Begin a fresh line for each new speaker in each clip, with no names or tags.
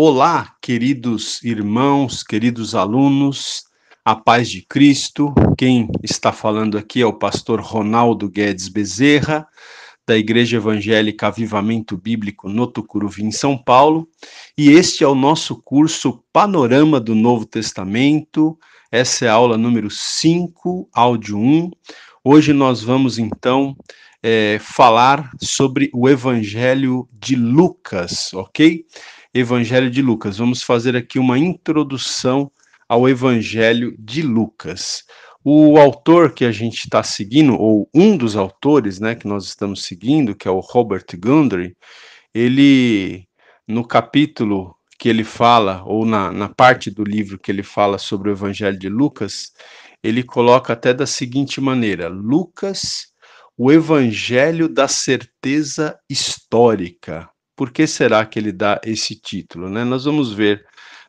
Olá, queridos irmãos, queridos alunos, a paz de Cristo. Quem está falando aqui é o pastor Ronaldo Guedes Bezerra, da Igreja Evangélica Avivamento Bíblico no Tucuruvi, em São Paulo, e este é o nosso curso Panorama do Novo Testamento. Essa é a aula número 5, áudio 1. Hoje nós vamos então é, falar sobre o Evangelho de Lucas, ok? Evangelho de Lucas. Vamos fazer aqui uma introdução ao Evangelho de Lucas. O autor que a gente está seguindo, ou um dos autores, né, que nós estamos seguindo, que é o Robert Gundry, ele, no capítulo que ele fala, ou na, na parte do livro que ele fala sobre o Evangelho de Lucas, ele coloca até da seguinte maneira: Lucas, o Evangelho da certeza histórica. Por que será que ele dá esse título? Né? Nós vamos ver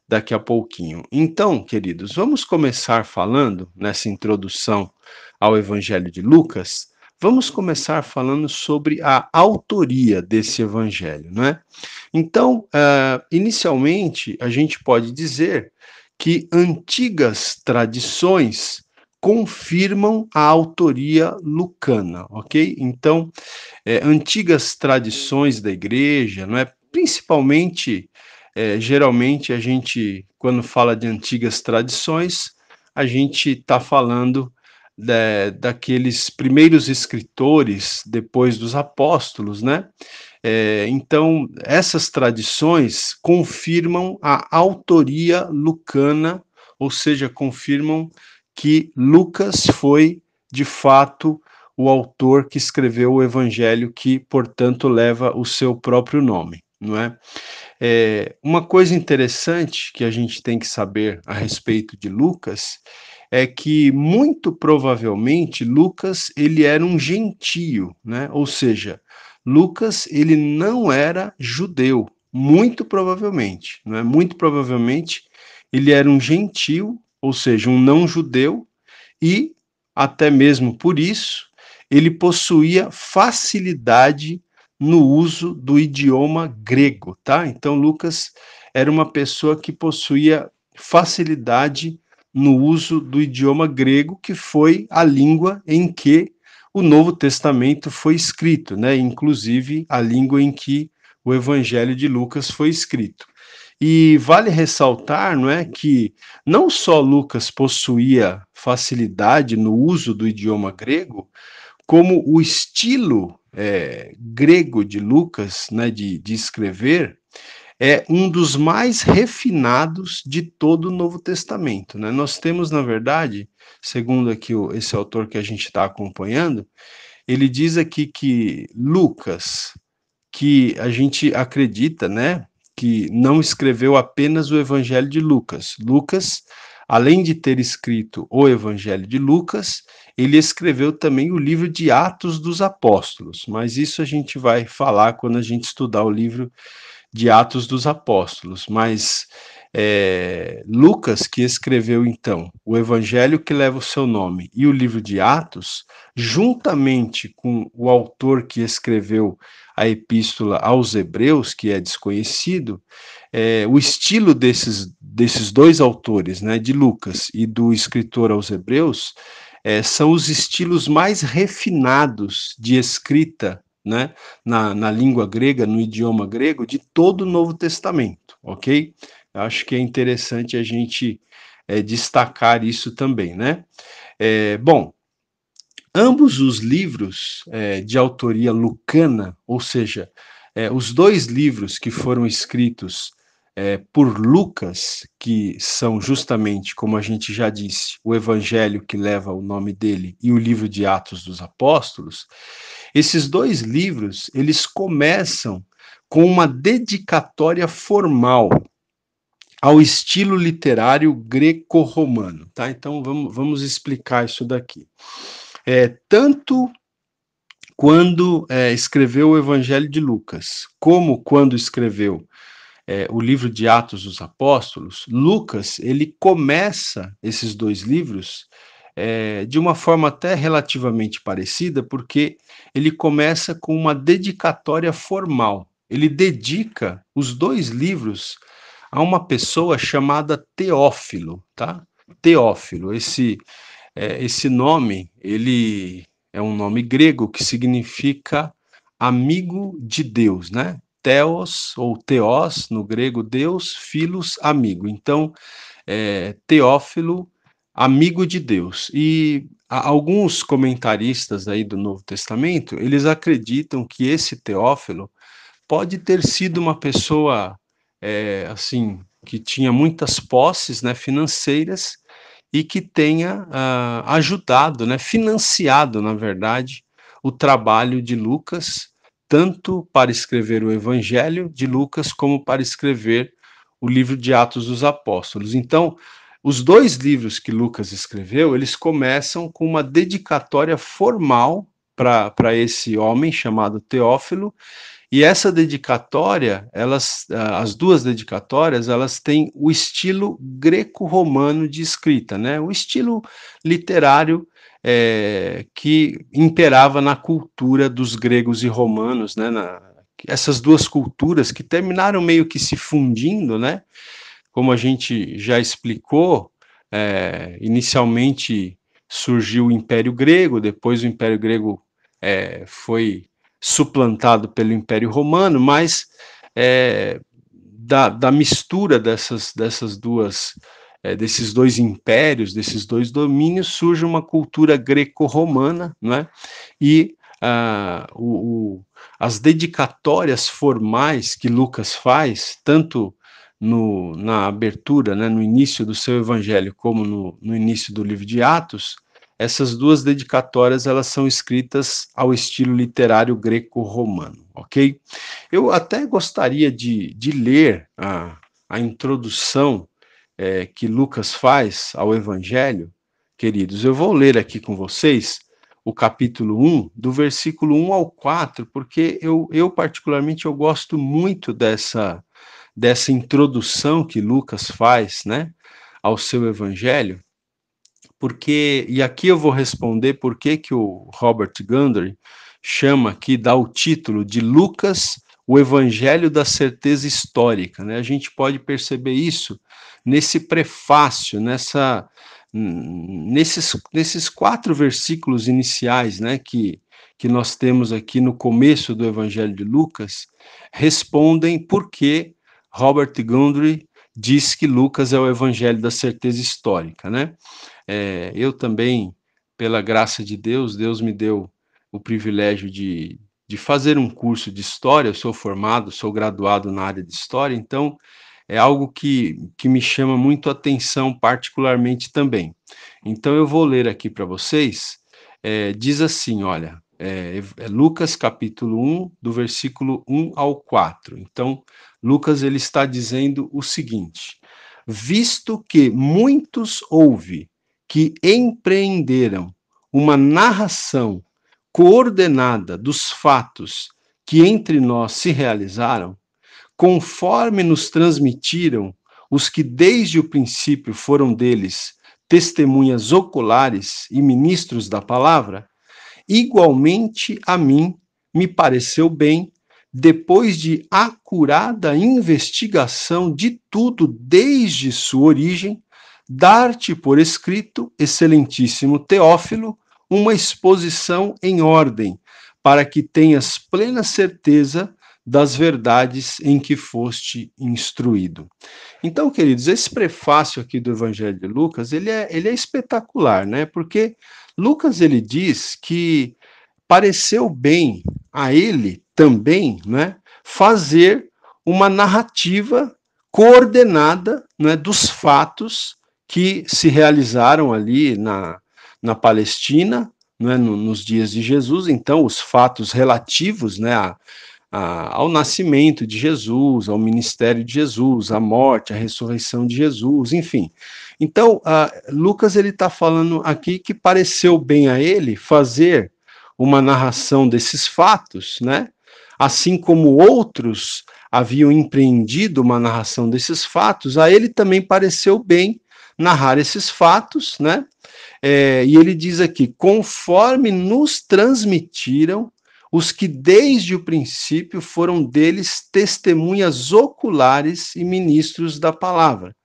daqui a pouquinho. Então, queridos, vamos começar falando nessa introdução ao Evangelho de Lucas. Vamos começar falando sobre a autoria desse evangelho, não é? Então, uh, inicialmente, a gente pode dizer que antigas tradições confirmam a autoria lucana, ok? Então, é, antigas tradições da igreja, não é? Principalmente, é, geralmente a gente, quando fala de antigas tradições, a gente está falando da, daqueles primeiros escritores depois dos apóstolos, né? É, então, essas tradições confirmam a autoria lucana, ou seja, confirmam que Lucas foi, de fato, o autor que escreveu o evangelho que, portanto, leva o seu próprio nome, não é? é? Uma coisa interessante que a gente tem que saber a respeito de Lucas é que muito provavelmente Lucas ele era um gentio, né? Ou seja, Lucas ele não era judeu, muito provavelmente, não é? Muito provavelmente ele era um gentio ou seja, um não-judeu, e até mesmo por isso ele possuía facilidade no uso do idioma grego, tá? Então Lucas era uma pessoa que possuía facilidade no uso do idioma grego, que foi a língua em que o Novo Testamento foi escrito, né? Inclusive a língua em que o Evangelho de Lucas foi escrito. E vale ressaltar, não é, que não só Lucas possuía facilidade no uso do idioma grego, como o estilo é, grego de Lucas, né, de, de escrever, é um dos mais refinados de todo o Novo Testamento. Né? Nós temos, na verdade, segundo aqui o, esse autor que a gente está acompanhando, ele diz aqui que Lucas, que a gente acredita, né, que não escreveu apenas o Evangelho de Lucas. Lucas, além de ter escrito o Evangelho de Lucas, ele escreveu também o livro de Atos dos Apóstolos, mas isso a gente vai falar quando a gente estudar o livro de Atos dos Apóstolos. Mas é, Lucas, que escreveu então o Evangelho que leva o seu nome e o livro de Atos, juntamente com o autor que escreveu a epístola aos Hebreus, que é desconhecido, é, o estilo desses, desses dois autores, né, de Lucas e do escritor aos Hebreus, é, são os estilos mais refinados de escrita né, na, na língua grega, no idioma grego, de todo o Novo Testamento, ok? Acho que é interessante a gente é, destacar isso também, né? É, bom, Ambos os livros é, de autoria lucana, ou seja, é, os dois livros que foram escritos é, por Lucas, que são justamente, como a gente já disse, o evangelho que leva o nome dele e o livro de Atos dos Apóstolos, esses dois livros, eles começam com uma dedicatória formal ao estilo literário greco-romano, tá? Então vamos, vamos explicar isso daqui é, tanto quando é, escreveu o Evangelho de Lucas, como quando escreveu é, o livro de Atos dos Apóstolos, Lucas ele começa esses dois livros é, de uma forma até relativamente parecida, porque ele começa com uma dedicatória formal. Ele dedica os dois livros a uma pessoa chamada Teófilo, tá? Teófilo, esse é, esse nome, ele é um nome grego que significa amigo de Deus, né? Theos ou Theos, no grego Deus, Filos, amigo. Então, é, Teófilo, amigo de Deus. E alguns comentaristas aí do Novo Testamento, eles acreditam que esse Teófilo pode ter sido uma pessoa, é, assim, que tinha muitas posses, né, financeiras, e que tenha uh, ajudado, né, financiado, na verdade, o trabalho de Lucas, tanto para escrever o Evangelho de Lucas, como para escrever o livro de Atos dos Apóstolos. Então, os dois livros que Lucas escreveu, eles começam com uma dedicatória formal para esse homem chamado Teófilo, e essa dedicatória, elas, as duas dedicatórias, elas têm o estilo greco-romano de escrita, né? O estilo literário é, que imperava na cultura dos gregos e romanos, né? Na, essas duas culturas que terminaram meio que se fundindo, né? Como a gente já explicou, é, inicialmente surgiu o Império Grego, depois o Império Grego é, foi suplantado pelo Império Romano, mas é, da, da, mistura dessas, dessas duas, é, desses dois impérios, desses dois domínios, surge uma cultura greco-romana, né? E ah, o, o, as dedicatórias formais que Lucas faz, tanto no, na abertura, né, no início do seu evangelho, como no, no início do livro de Atos, essas duas dedicatórias elas são escritas ao estilo literário greco-romano, ok? Eu até gostaria de, de ler a, a introdução é, que Lucas faz ao Evangelho, queridos. Eu vou ler aqui com vocês o capítulo 1, do versículo 1 ao 4, porque eu, eu particularmente eu gosto muito dessa, dessa introdução que Lucas faz, né, ao seu Evangelho, porque, e aqui eu vou responder por que, que o Robert Gundry chama aqui, dá o título de Lucas, o Evangelho da Certeza Histórica. Né? A gente pode perceber isso nesse prefácio, nessa, nesses, nesses quatro versículos iniciais né, que, que nós temos aqui no começo do Evangelho de Lucas, respondem por que Robert Gundry diz que Lucas é o Evangelho da Certeza Histórica. Né? É, eu também, pela graça de Deus, Deus me deu o privilégio de, de fazer um curso de história. Eu sou formado, sou graduado na área de história, então é algo que, que me chama muito a atenção, particularmente também. Então eu vou ler aqui para vocês. É, diz assim: olha, é, é Lucas capítulo 1, do versículo 1 ao 4. Então, Lucas ele está dizendo o seguinte: visto que muitos houve que empreenderam uma narração coordenada dos fatos que entre nós se realizaram, conforme nos transmitiram os que desde o princípio foram deles testemunhas oculares e ministros da palavra, igualmente a mim me pareceu bem, depois de acurada investigação de tudo desde sua origem, dar-te por escrito, excelentíssimo Teófilo, uma exposição em ordem, para que tenhas plena certeza das verdades em que foste instruído. Então, queridos, esse prefácio aqui do Evangelho de Lucas, ele é, ele é espetacular, né? Porque Lucas ele diz que pareceu bem a ele também, né, fazer uma narrativa coordenada, né, dos fatos que se realizaram ali na, na Palestina, né, no, nos dias de Jesus, então os fatos relativos né, a, a, ao nascimento de Jesus, ao ministério de Jesus, à morte, à ressurreição de Jesus, enfim. Então, Lucas ele está falando aqui que pareceu bem a ele fazer uma narração desses fatos, né? Assim como outros haviam empreendido uma narração desses fatos, a ele também pareceu bem narrar esses fatos, né? É, e ele diz aqui: conforme nos transmitiram os que desde o princípio foram deles testemunhas oculares e ministros da palavra.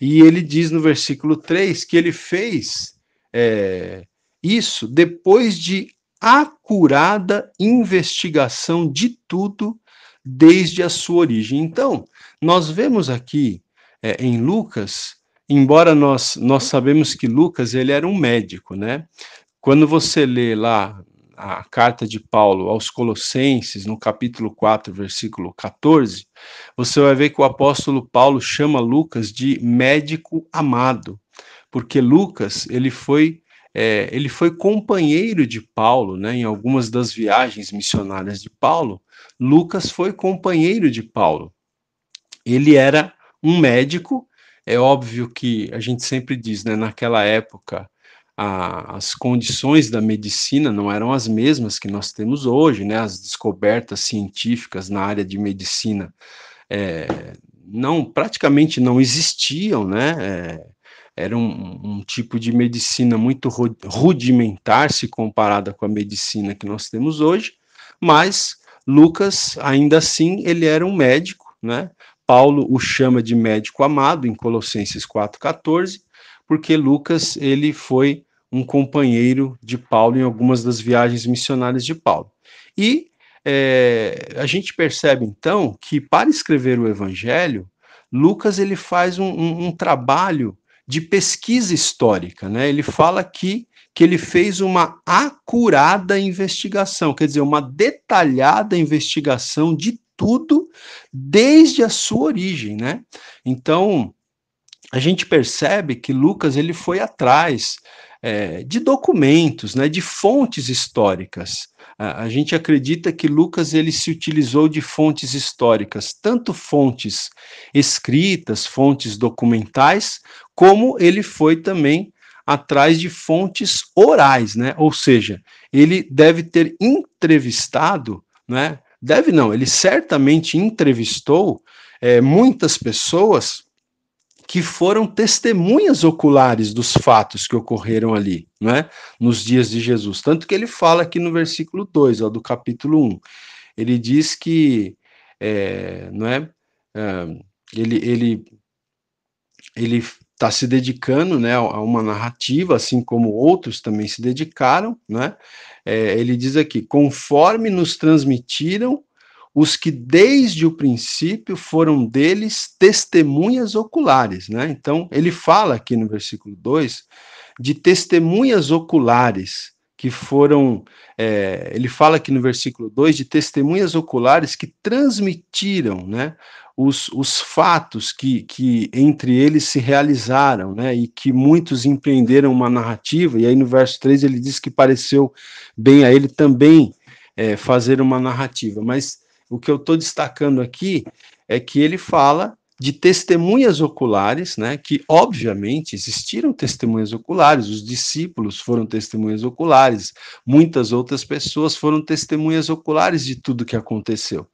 E ele diz no versículo 3 que ele fez é, isso depois de acurada investigação de tudo desde a sua origem. Então, nós vemos aqui é, em Lucas, embora nós, nós sabemos que Lucas ele era um médico, né? Quando você lê lá a carta de Paulo aos Colossenses, no capítulo 4, versículo 14, você vai ver que o apóstolo Paulo chama Lucas de médico amado, porque Lucas ele foi é, ele foi companheiro de Paulo, né, em algumas das viagens missionárias de Paulo. Lucas foi companheiro de Paulo. Ele era um médico. É óbvio que a gente sempre diz, né, naquela época a, as condições da medicina não eram as mesmas que nós temos hoje, né? As descobertas científicas na área de medicina é, não praticamente não existiam, né? É, era um, um, tipo de medicina muito rudimentar se comparada com a medicina que nós temos hoje, mas Lucas, ainda assim, ele era um médico, né? Paulo o chama de médico amado em Colossenses 4:14, porque Lucas ele foi um companheiro de Paulo em algumas das viagens missionárias de Paulo. E é, a gente percebe então que para escrever o Evangelho, Lucas ele faz um, um, um trabalho de pesquisa histórica, né? Ele fala aqui que ele fez uma acurada investigação, quer dizer, uma detalhada investigação de tudo desde a sua origem, né? Então, a gente percebe que Lucas ele foi atrás é, de documentos, né, de fontes históricas. A, a, gente acredita que Lucas ele se utilizou de fontes históricas, tanto fontes escritas, fontes documentais, como ele foi também atrás de fontes orais, né? Ou seja, ele deve ter entrevistado, né? Deve não, ele certamente entrevistou é, muitas pessoas que foram testemunhas oculares dos fatos que ocorreram ali, né, nos dias de Jesus. Tanto que ele fala aqui no versículo 2, ó, do capítulo 1. Ele diz que, é, não é, é ele, ele, ele está se dedicando né, a uma narrativa, assim como outros também se dedicaram, né? É, ele diz aqui: conforme nos transmitiram os que desde o princípio foram deles testemunhas oculares, né? Então, ele fala aqui no versículo 2 de testemunhas oculares que foram, é, ele fala aqui no versículo 2 de testemunhas oculares que transmitiram, né, os, os fatos que, que entre eles se realizaram, né, e que muitos empreenderam uma narrativa, e aí no verso 3 ele diz que pareceu bem a ele também é, fazer uma narrativa, mas o que eu estou destacando aqui é que ele fala de testemunhas oculares, né, que obviamente existiram testemunhas oculares, os discípulos foram testemunhas oculares, muitas outras pessoas foram testemunhas oculares de tudo que aconteceu.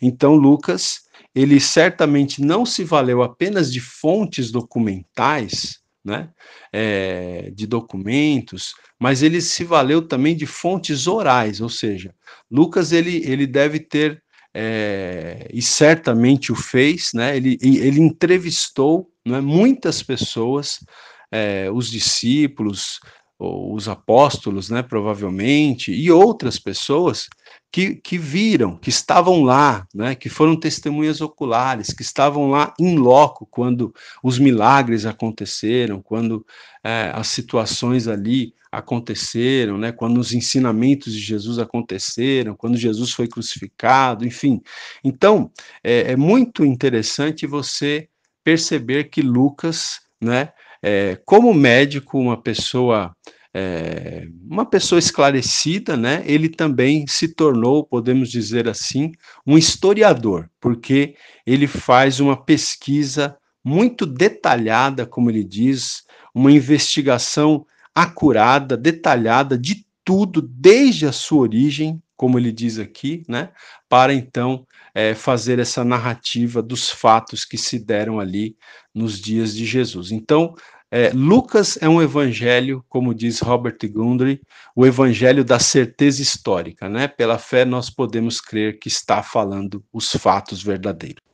Então Lucas, ele certamente não se valeu apenas de fontes documentais, né, é, de documentos, mas ele se valeu também de fontes orais, ou seja, Lucas ele, ele deve ter é, e certamente o fez, né? Ele, ele entrevistou né, muitas pessoas, é, os discípulos, os apóstolos, né, provavelmente, e outras pessoas que, que viram, que estavam lá, né, que foram testemunhas oculares, que estavam lá em loco quando os milagres aconteceram, quando é, as situações ali aconteceram, né, quando os ensinamentos de Jesus aconteceram, quando Jesus foi crucificado, enfim. Então, é, é muito interessante você perceber que Lucas, né, é, como médico, uma pessoa é, uma pessoa esclarecida, né? Ele também se tornou, podemos dizer assim, um historiador, porque ele faz uma pesquisa muito detalhada, como ele diz, uma investigação acurada, detalhada de tudo, desde a sua origem, como ele diz aqui, né? Para então é, fazer essa narrativa dos fatos que se deram ali nos dias de Jesus. Então, é, Lucas é um evangelho, como diz Robert Gundry, o evangelho da certeza histórica, né? Pela fé nós podemos crer que está falando os fatos verdadeiros.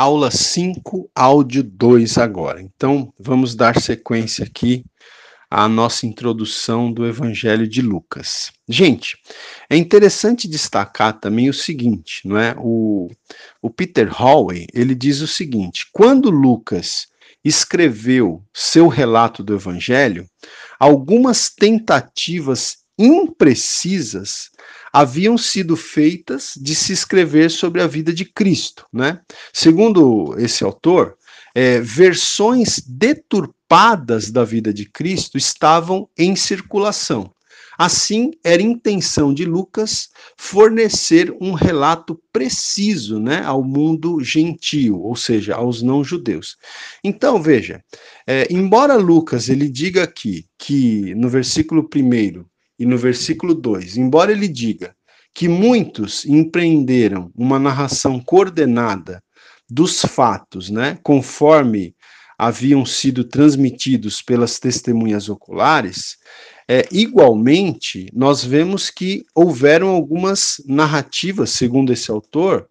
Aula 5, áudio 2 agora. Então, vamos dar sequência aqui à nossa introdução do evangelho de Lucas. Gente, é interessante destacar também o seguinte, não é? O, o Peter Hallway, ele diz o seguinte: quando Lucas escreveu seu relato do Evangelho, algumas tentativas imprecisas haviam sido feitas de se escrever sobre a vida de Cristo, né? Segundo esse autor, é, versões deturpadas da vida de Cristo estavam em circulação. Assim, era intenção de Lucas fornecer um relato preciso né, ao mundo gentio, ou seja, aos não-judeus. Então, veja, é, embora Lucas ele diga aqui que no versículo 1 e no versículo 2, embora ele diga que muitos empreenderam uma narração coordenada dos fatos, né, conforme haviam sido transmitidos pelas testemunhas oculares, é, igualmente, nós vemos que houveram algumas narrativas, segundo esse autor,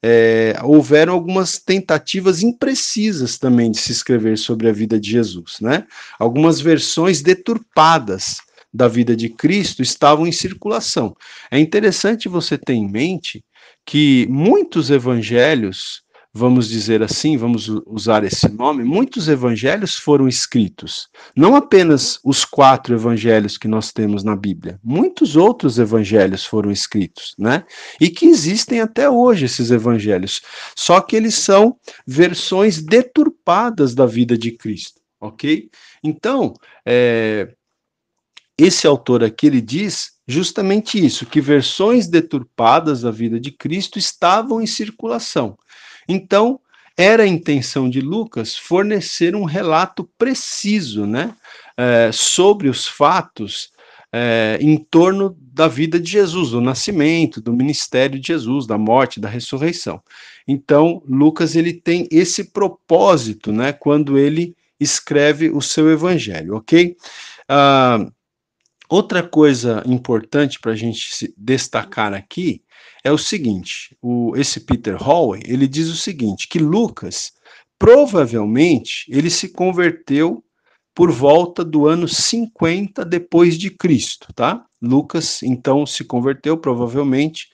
é, houveram algumas tentativas imprecisas também de se escrever sobre a vida de Jesus, né? Algumas versões deturpadas da vida de Cristo estavam em circulação. É interessante você ter em mente que muitos evangelhos vamos dizer assim, vamos usar esse nome, muitos evangelhos foram escritos. Não apenas os quatro evangelhos que nós temos na Bíblia, muitos outros evangelhos foram escritos, né? E que existem até hoje esses evangelhos. Só que eles são versões deturpadas da vida de Cristo, ok? Então, é, esse autor aqui ele diz justamente isso, que versões deturpadas da vida de Cristo estavam em circulação. Então, era a intenção de Lucas fornecer um relato preciso né, é, sobre os fatos é, em torno da vida de Jesus, do nascimento, do ministério de Jesus, da morte, da ressurreição. Então, Lucas ele tem esse propósito, né, quando ele escreve o seu evangelho, ok? Uh, outra coisa importante para a gente destacar aqui é o seguinte: o, esse Peter Hallway ele diz o seguinte, que Lucas provavelmente ele se converteu por volta do ano 50 depois de Cristo, tá? Lucas então se converteu provavelmente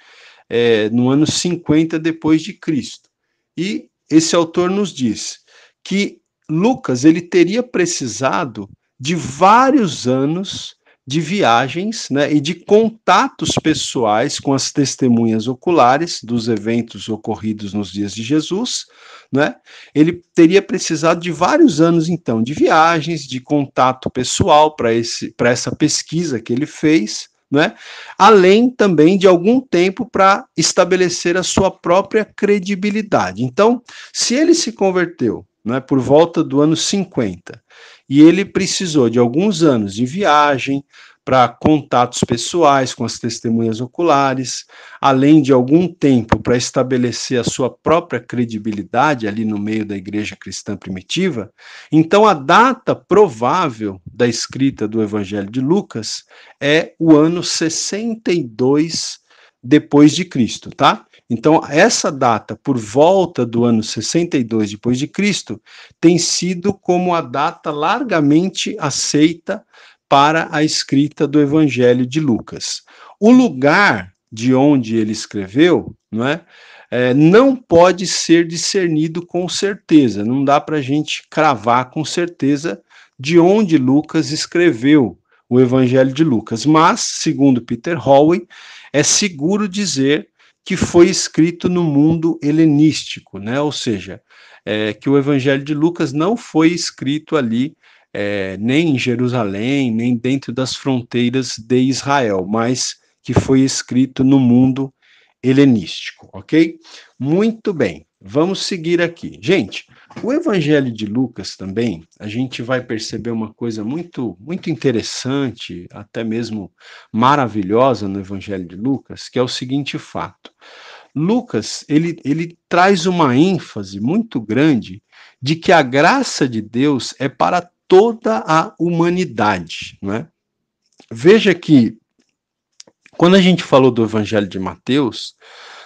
é, no ano 50 depois de Cristo. E esse autor nos diz que Lucas ele teria precisado de vários anos de viagens né, e de contatos pessoais com as testemunhas oculares dos eventos ocorridos nos dias de Jesus. Né? Ele teria precisado de vários anos, então, de viagens, de contato pessoal para essa pesquisa que ele fez. Né? Além também de algum tempo para estabelecer a sua própria credibilidade. Então, se ele se converteu né, por volta do ano 50 e ele precisou de alguns anos de viagem para contatos pessoais com as testemunhas oculares, além de algum tempo para estabelecer a sua própria credibilidade ali no meio da igreja cristã primitiva. Então, a data provável da escrita do Evangelho de Lucas é o ano 62 depois de Cristo, tá? Então, essa data, por volta do ano 62 depois de Cristo, tem sido como a data largamente aceita para a escrita do Evangelho de Lucas. O lugar de onde ele escreveu, não é? é não pode ser discernido com certeza, não dá para a gente cravar com certeza de onde Lucas escreveu o Evangelho de Lucas, mas, segundo Peter Hallway, é seguro dizer que foi escrito no mundo helenístico, né? Ou seja, é, que o Evangelho de Lucas não foi escrito ali é, nem em Jerusalém, nem dentro das fronteiras de Israel, mas que foi escrito no mundo helenístico, ok? Muito bem, vamos seguir aqui. Gente, o Evangelho de Lucas também, a gente vai perceber uma coisa muito, muito interessante, até mesmo maravilhosa no Evangelho de Lucas, que é o seguinte fato. Lucas, ele, ele traz uma ênfase muito grande de que a graça de Deus é para toda a humanidade, não é? Veja que quando a gente falou do Evangelho de Mateus,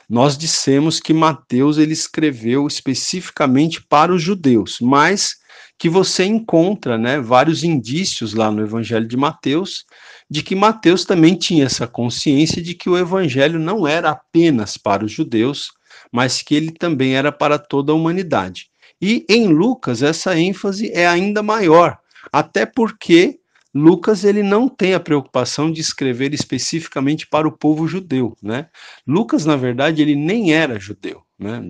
nós dissemos que Mateus ele escreveu especificamente para os judeus, mas que você encontra, né, vários indícios lá no Evangelho de Mateus de que Mateus também tinha essa consciência de que o evangelho não era apenas para os judeus, mas que ele também era para toda a humanidade. E em Lucas essa ênfase é ainda maior, até porque Lucas ele não tem a preocupação de escrever especificamente para o povo judeu, né? Lucas na verdade ele nem era judeu, né?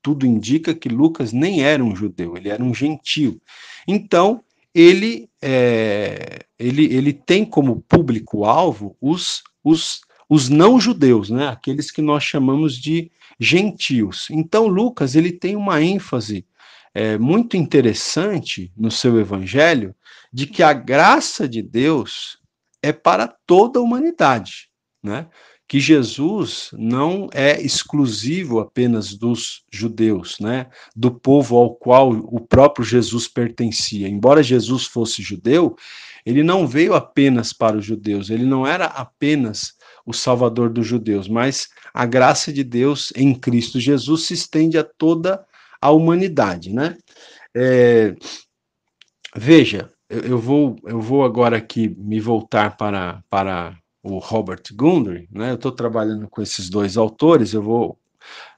tudo indica que Lucas nem era um judeu, ele era um gentio. Então ele, é, ele, ele tem como público-alvo os, os, os não-judeus, né? aqueles que nós chamamos de gentios. Então, Lucas ele tem uma ênfase é, muito interessante no seu evangelho de que a graça de Deus é para toda a humanidade. Né? que Jesus não é exclusivo apenas dos judeus, né? Do povo ao qual o próprio Jesus pertencia. Embora Jesus fosse judeu, ele não veio apenas para os judeus, ele não era apenas o salvador dos judeus, mas a graça de Deus em Cristo Jesus se estende a toda a humanidade, né? É, veja, eu, vou, eu vou agora aqui me voltar para, para o Robert Gundry, né? Eu estou trabalhando com esses dois autores, eu vou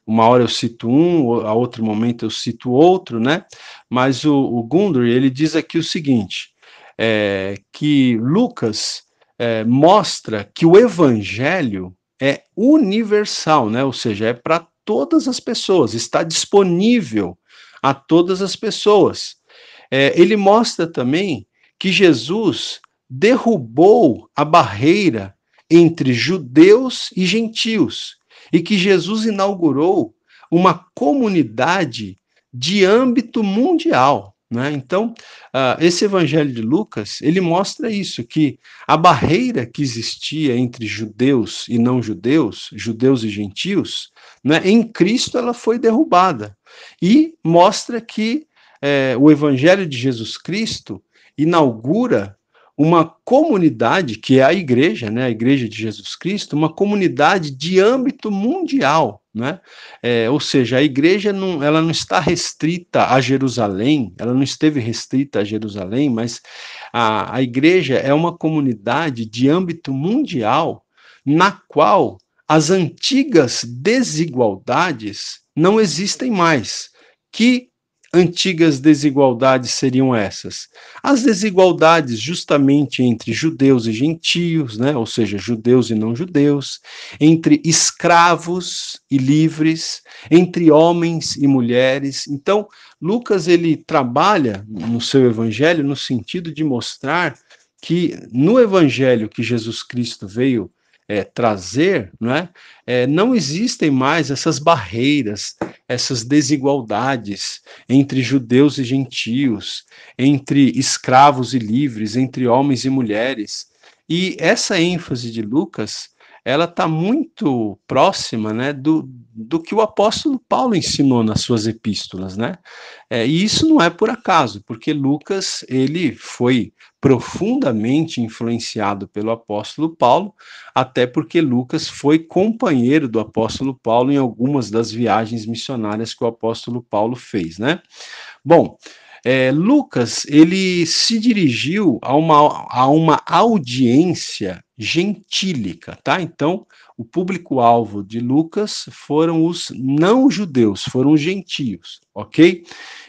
uma hora eu cito um, a outro momento eu cito outro, né? Mas o, o Gundry ele diz aqui o seguinte, é, que Lucas é, mostra que o Evangelho é universal, né? Ou seja, é para todas as pessoas, está disponível a todas as pessoas. É, ele mostra também que Jesus derrubou a barreira entre judeus e gentios e que Jesus inaugurou uma comunidade de âmbito mundial. Né? Então, uh, esse Evangelho de Lucas ele mostra isso que a barreira que existia entre judeus e não judeus, judeus e gentios, né, em Cristo ela foi derrubada e mostra que eh, o Evangelho de Jesus Cristo inaugura uma comunidade, que é a igreja, né, a igreja de Jesus Cristo, uma comunidade de âmbito mundial, né? É, ou seja, a igreja não, ela não está restrita a Jerusalém, ela não esteve restrita a Jerusalém, mas a, a igreja é uma comunidade de âmbito mundial na qual as antigas desigualdades não existem mais, que antigas desigualdades seriam essas? As desigualdades justamente entre judeus e gentios, né, ou seja, judeus e não judeus, entre escravos e livres, entre homens e mulheres. Então, Lucas ele trabalha no seu evangelho no sentido de mostrar que no evangelho que Jesus Cristo veio é, trazer, não, é? é? não existem mais essas barreiras, essas desigualdades entre judeus e gentios, entre escravos e livres, entre homens e mulheres. E essa ênfase de Lucas, ela está muito próxima né, do, do que o apóstolo Paulo ensinou nas suas epístolas. Né? É, e isso não é por acaso, porque Lucas ele foi profundamente influenciado pelo apóstolo Paulo, até porque Lucas foi companheiro do apóstolo Paulo em algumas das viagens missionárias que o apóstolo Paulo fez, né? Bom, é, Lucas ele se dirigiu a uma, a uma audiência gentílica, tá? Então, o público-alvo de Lucas foram os não-judeus, foram os gentios, ok?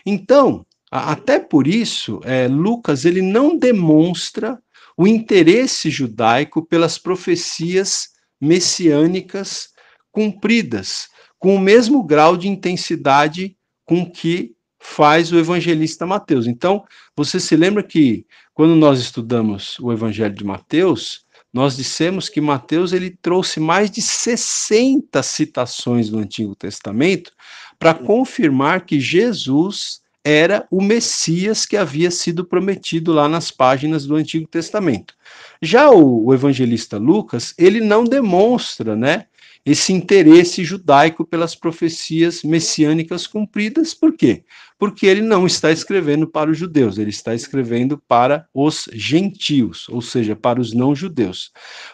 Então, até por isso, é, Lucas ele não demonstra o interesse judaico pelas profecias messiânicas cumpridas, com o mesmo grau de intensidade com que faz o evangelista Mateus. Então, você se lembra que quando nós estudamos o evangelho de Mateus, nós dissemos que Mateus ele trouxe mais de 60 citações do Antigo Testamento para confirmar que Jesus era o Messias que havia sido prometido lá nas páginas do Antigo Testamento. Já o, o evangelista Lucas, ele não demonstra, né, esse interesse judaico pelas profecias messiânicas cumpridas. Por quê? Porque ele não está escrevendo para os judeus, ele está escrevendo para os gentios, ou seja, para os não judeus.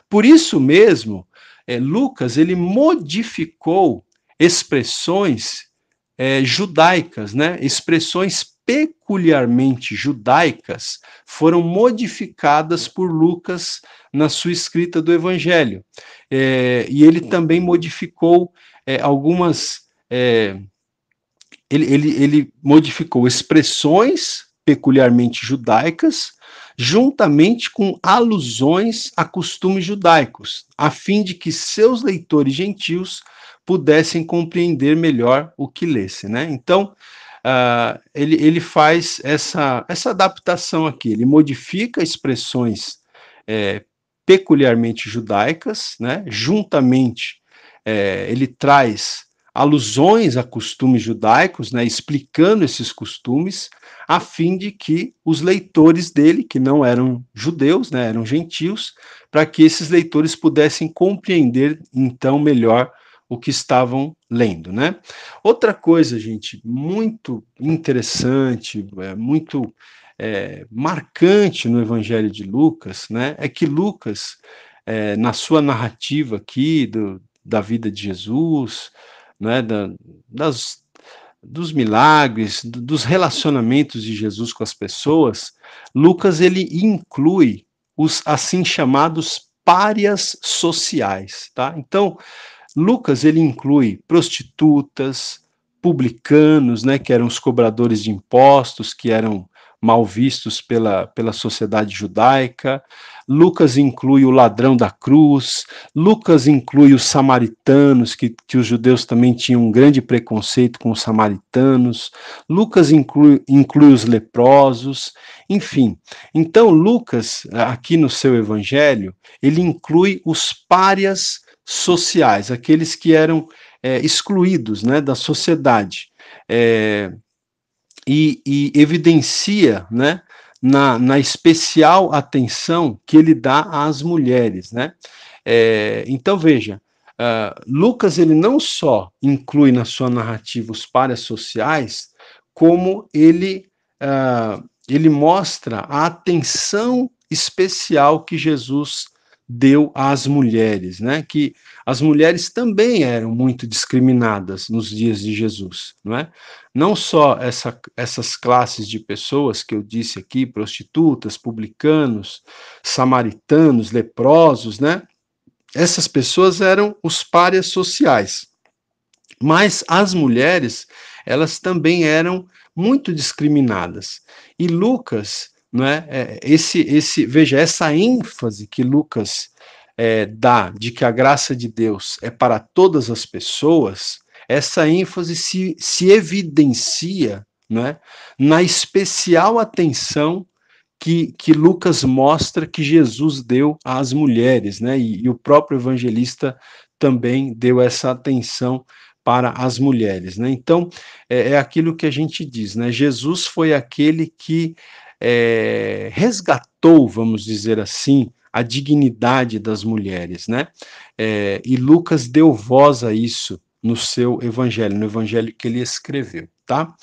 Por isso mesmo, é, Lucas ele modificou expressões é, judaicas, né? expressões peculiarmente judaicas foram modificadas por Lucas na sua escrita do Evangelho. É, e ele também modificou é, algumas. É, ele, ele, ele modificou expressões peculiarmente judaicas, juntamente com alusões a costumes judaicos, a fim de que seus leitores gentios pudessem compreender melhor o que lesse. Né? Então, uh, ele, ele faz essa, essa adaptação aqui, ele modifica expressões é, peculiarmente judaicas, né? juntamente é, ele traz alusões a costumes judaicos, né? explicando esses costumes, a fim de que os leitores dele, que não eram judeus, né? eram gentios, para que esses leitores pudessem compreender então melhor o que estavam lendo, né? Outra coisa, gente, muito interessante, é, muito é, marcante no Evangelho de Lucas, né, é que Lucas, é, na sua narrativa aqui do, da vida de Jesus, né, da, das, dos milagres, dos relacionamentos de Jesus com as pessoas, Lucas ele inclui os assim chamados párias sociais, tá? Então, Lucas ele inclui prostitutas, publicanos, né, que eram os cobradores de impostos, que eram mal vistos pela, pela sociedade judaica. Lucas inclui o ladrão da cruz. Lucas inclui os samaritanos, que, que os judeus também tinham um grande preconceito com os samaritanos. Lucas inclui, inclui os leprosos. Enfim, então Lucas, aqui no seu evangelho, ele inclui os párias sociais, aqueles que eram é, excluídos né, da sociedade. É, e, e, evidencia né, na, na, especial atenção que ele dá às mulheres. Né? É, então, veja, uh, Lucas ele não só inclui na sua narrativa os pares sociais, como ele, uh, ele mostra a atenção especial que Jesus deu às mulheres, né? Que as mulheres também eram muito discriminadas nos dias de Jesus, não é? Não só essa, essas classes de pessoas que eu disse aqui, prostitutas, publicanos, samaritanos, leprosos, né? Essas pessoas eram os párias sociais. Mas as mulheres, elas também eram muito discriminadas. E Lucas não é? é? esse, esse, veja, essa ênfase que Lucas é, dá de que a graça de Deus é para todas as pessoas, essa ênfase se, se evidencia não é? na especial atenção que, que Lucas mostra que Jesus deu às mulheres, né? E, e o próprio evangelista também deu essa atenção para as mulheres, né? Então é, é aquilo que a gente diz, né? Jesus foi aquele que é, resgatou, vamos dizer assim, a dignidade das mulheres, né? É, e Lucas deu voz a isso no seu evangelho, no evangelho que ele escreveu, tá?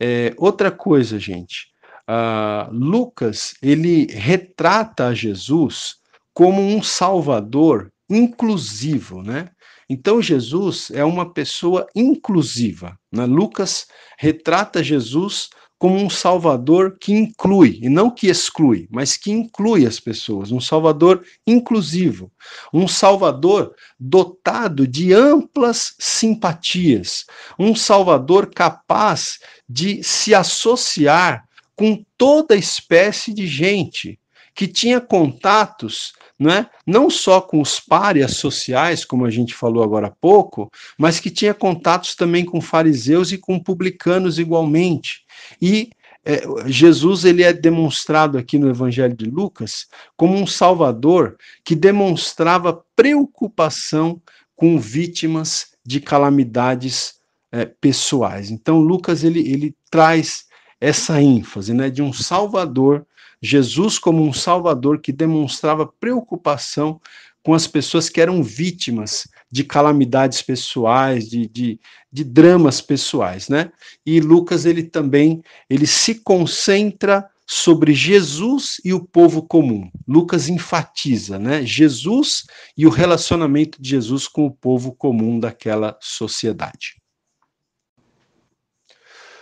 É, outra coisa, gente, uh, Lucas ele retrata Jesus como um Salvador inclusivo, né? Então Jesus é uma pessoa inclusiva. Né? Lucas retrata Jesus como um salvador que inclui, e não que exclui, mas que inclui as pessoas, um salvador inclusivo, um salvador dotado de amplas simpatias, um salvador capaz de se associar com toda espécie de gente, que tinha contatos não, é? não só com os párias sociais, como a gente falou agora há pouco, mas que tinha contatos também com fariseus e com publicanos igualmente. E é, Jesus ele é demonstrado aqui no Evangelho de Lucas como um Salvador que demonstrava preocupação com vítimas de calamidades é, pessoais. Então Lucas ele, ele traz essa ênfase né, de um Salvador Jesus como um salvador que demonstrava preocupação com as pessoas que eram vítimas de calamidades pessoais, de, de, de dramas pessoais, né? E Lucas ele também ele se concentra sobre Jesus e o povo comum. Lucas enfatiza, né? Jesus e o relacionamento de Jesus com o povo comum daquela sociedade.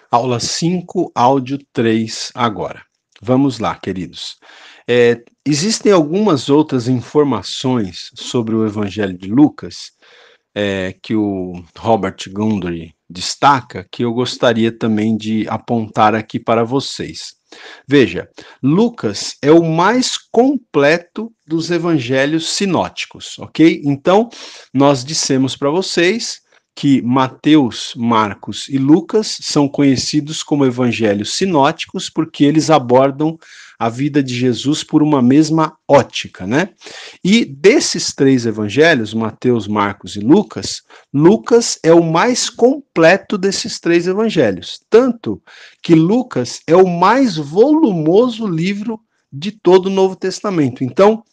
Aula 5, áudio 3 agora. Vamos lá, queridos. É, existem algumas outras informações sobre o Evangelho de Lucas é, que o Robert Gundry destaca que eu gostaria também de apontar aqui para vocês. Veja, Lucas é o mais completo dos evangelhos sinóticos, ok? Então, nós dissemos para vocês que Mateus, Marcos e Lucas são conhecidos como evangelhos sinóticos porque eles abordam a vida de Jesus por uma mesma ótica, né? E desses três evangelhos, Mateus, Marcos e Lucas, Lucas é o mais completo desses três evangelhos, tanto que Lucas é o mais volumoso livro de todo o Novo Testamento. Então,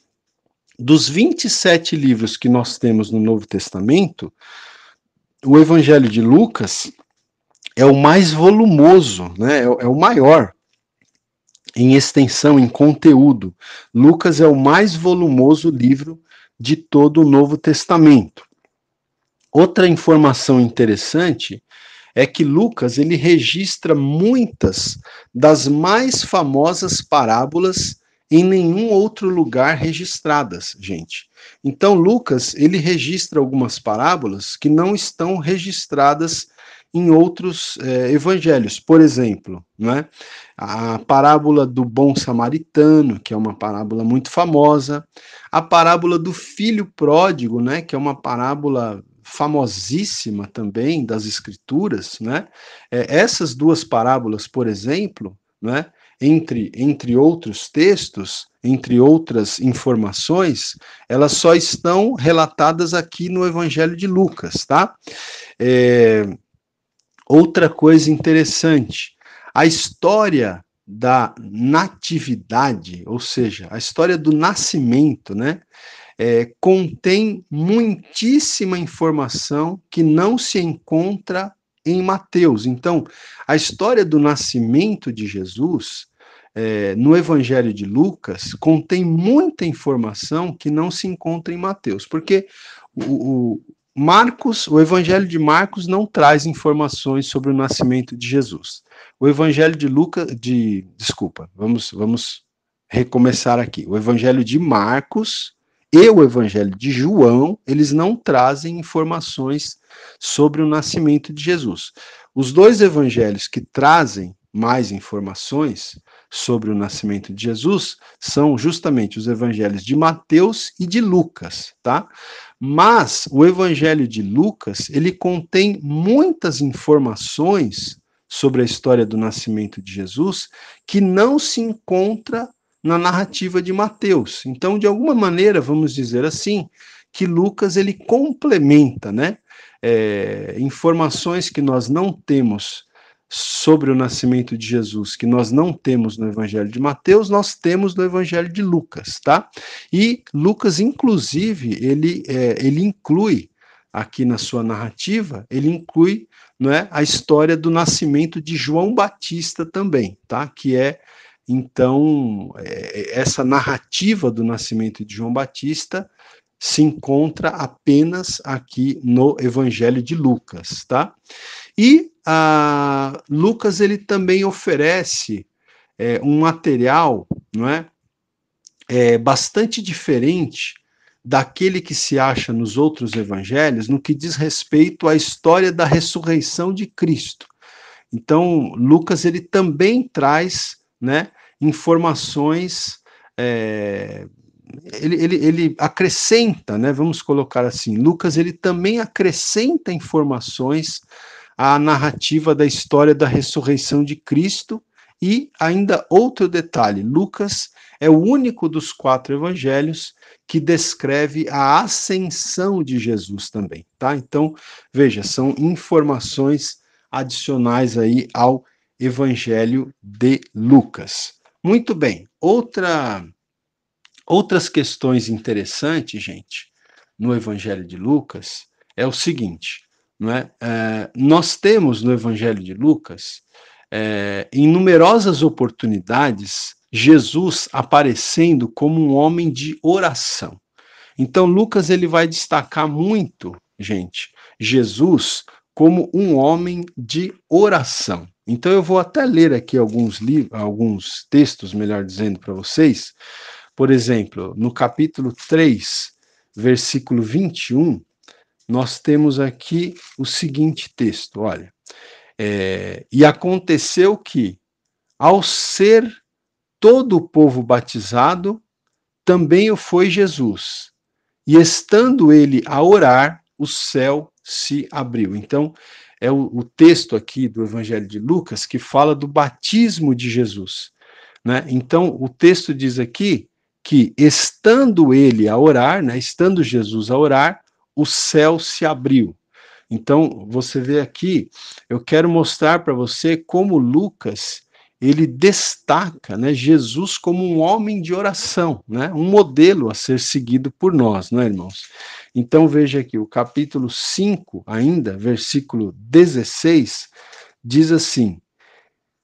dos 27 livros que nós temos no Novo Testamento, o Evangelho de Lucas é o mais volumoso, né? é, é o maior em extensão, em conteúdo. Lucas é o mais volumoso livro de todo o Novo Testamento. Outra informação interessante é que Lucas ele registra muitas das mais famosas parábolas em nenhum outro lugar registradas, gente. Então Lucas ele registra algumas parábolas que não estão registradas em outros é, evangelhos. Por exemplo, né, a parábola do bom samaritano, que é uma parábola muito famosa, a parábola do filho pródigo, né, que é uma parábola famosíssima também das escrituras, né? É, essas duas parábolas, por exemplo, né, entre, entre outros textos, entre outras informações, elas só estão relatadas aqui no Evangelho de Lucas, tá? É, outra coisa interessante, a história da natividade, ou seja, a história do nascimento, né? É, contém muitíssima informação que não se encontra em Mateus. Então, a história do nascimento de Jesus é, no Evangelho de Lucas contém muita informação que não se encontra em Mateus, porque o, o Marcos, o Evangelho de Marcos não traz informações sobre o nascimento de Jesus. O Evangelho de Lucas, de desculpa, vamos vamos recomeçar aqui. O Evangelho de Marcos e o Evangelho de João, eles não trazem informações sobre o nascimento de Jesus. Os dois evangelhos que trazem mais informações sobre o nascimento de Jesus são justamente os evangelhos de Mateus e de Lucas, tá? Mas o evangelho de Lucas, ele contém muitas informações sobre a história do nascimento de Jesus que não se encontra na narrativa de Mateus. Então, de alguma maneira, vamos dizer assim, que Lucas ele complementa, né, é, informações que nós não temos sobre o nascimento de Jesus, que nós não temos no Evangelho de Mateus, nós temos no Evangelho de Lucas, tá? E Lucas, inclusive, ele, é, ele inclui aqui na sua narrativa, ele inclui não é, a história do nascimento de João Batista também, tá? Que é então é, essa narrativa do nascimento de João Batista se encontra apenas aqui no Evangelho de Lucas, tá? E a Lucas ele também oferece é, um material, não é, é, bastante diferente daquele que se acha nos outros evangelhos no que diz respeito à história da ressurreição de Cristo. Então, Lucas ele também traz, né, informações é, ele, ele, ele acrescenta, né, vamos colocar assim, Lucas ele também acrescenta informações à narrativa da história da ressurreição de Cristo e ainda outro detalhe, Lucas é o único dos quatro evangelhos que descreve a ascensão de Jesus também, tá? Então, veja, são informações adicionais aí ao evangelho de Lucas. Muito bem. Outra outras questões interessantes, gente, no Evangelho de Lucas é o seguinte: não é? é nós temos no Evangelho de Lucas, é, em numerosas oportunidades, Jesus aparecendo como um homem de oração. Então, Lucas ele vai destacar muito, gente, Jesus como um homem de oração. Então, eu vou até ler aqui alguns, alguns textos, melhor dizendo, para vocês. Por exemplo, no capítulo 3, versículo 21, nós temos aqui o seguinte texto: olha. É, e aconteceu que, ao ser todo o povo batizado, também o foi Jesus. E estando ele a orar, o céu se abriu. Então, é o, o, texto aqui do Evangelho de Lucas que fala do batismo de Jesus. Né? Então, o texto diz aqui que, estando ele a orar, né, estando Jesus a orar, o céu se abriu. Então, você vê aqui, eu quero mostrar para você como Lucas ele destaca né, Jesus como um homem de oração, né, um modelo a ser seguido por nós, não é, irmãos? Então veja aqui, o capítulo 5, ainda, versículo 16, diz assim: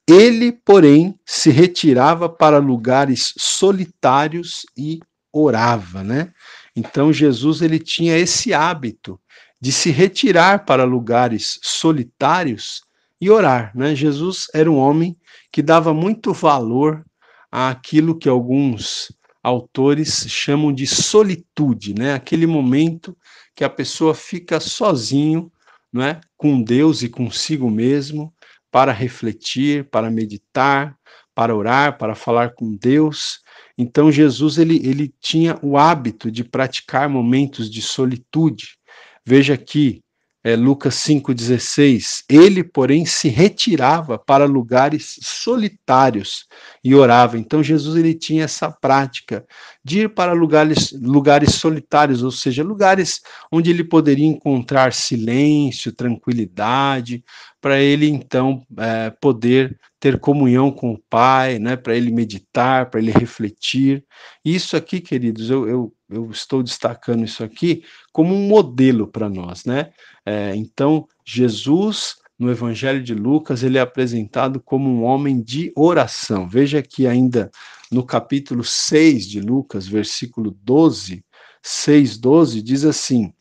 Ele, porém, se retirava para lugares solitários e orava, né? Então Jesus ele tinha esse hábito de se retirar para lugares solitários e orar, né? Jesus era um homem que dava muito valor àquilo que alguns autores chamam de solitude, né? Aquele momento que a pessoa fica sozinho, não é? Com Deus e consigo mesmo, para refletir, para meditar, para orar, para falar com Deus. Então Jesus ele, ele tinha o hábito de praticar momentos de solitude. Veja aqui é, Lucas 5,16, ele, porém, se retirava para lugares solitários e orava. Então, Jesus ele tinha essa prática de ir para lugares, lugares solitários, ou seja, lugares onde ele poderia encontrar silêncio, tranquilidade, para ele, então, é, poder ter comunhão com o Pai, né, para ele meditar, para ele refletir. Isso aqui, queridos, eu, eu, eu estou destacando isso aqui como um modelo para nós, né? É, então, Jesus, no Evangelho de Lucas, ele é apresentado como um homem de oração. Veja que ainda no capítulo 6 de Lucas, versículo 12, 6, 12, diz assim: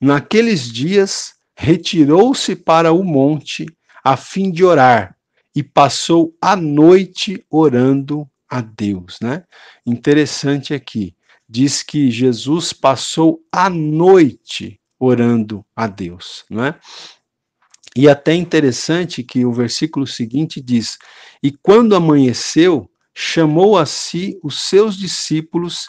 Naqueles dias retirou-se para o monte a fim de orar e passou a noite orando a Deus, né? Interessante aqui, diz que Jesus passou a noite orando a Deus, não é? E até interessante que o versículo seguinte diz: E quando amanheceu, chamou a si os seus discípulos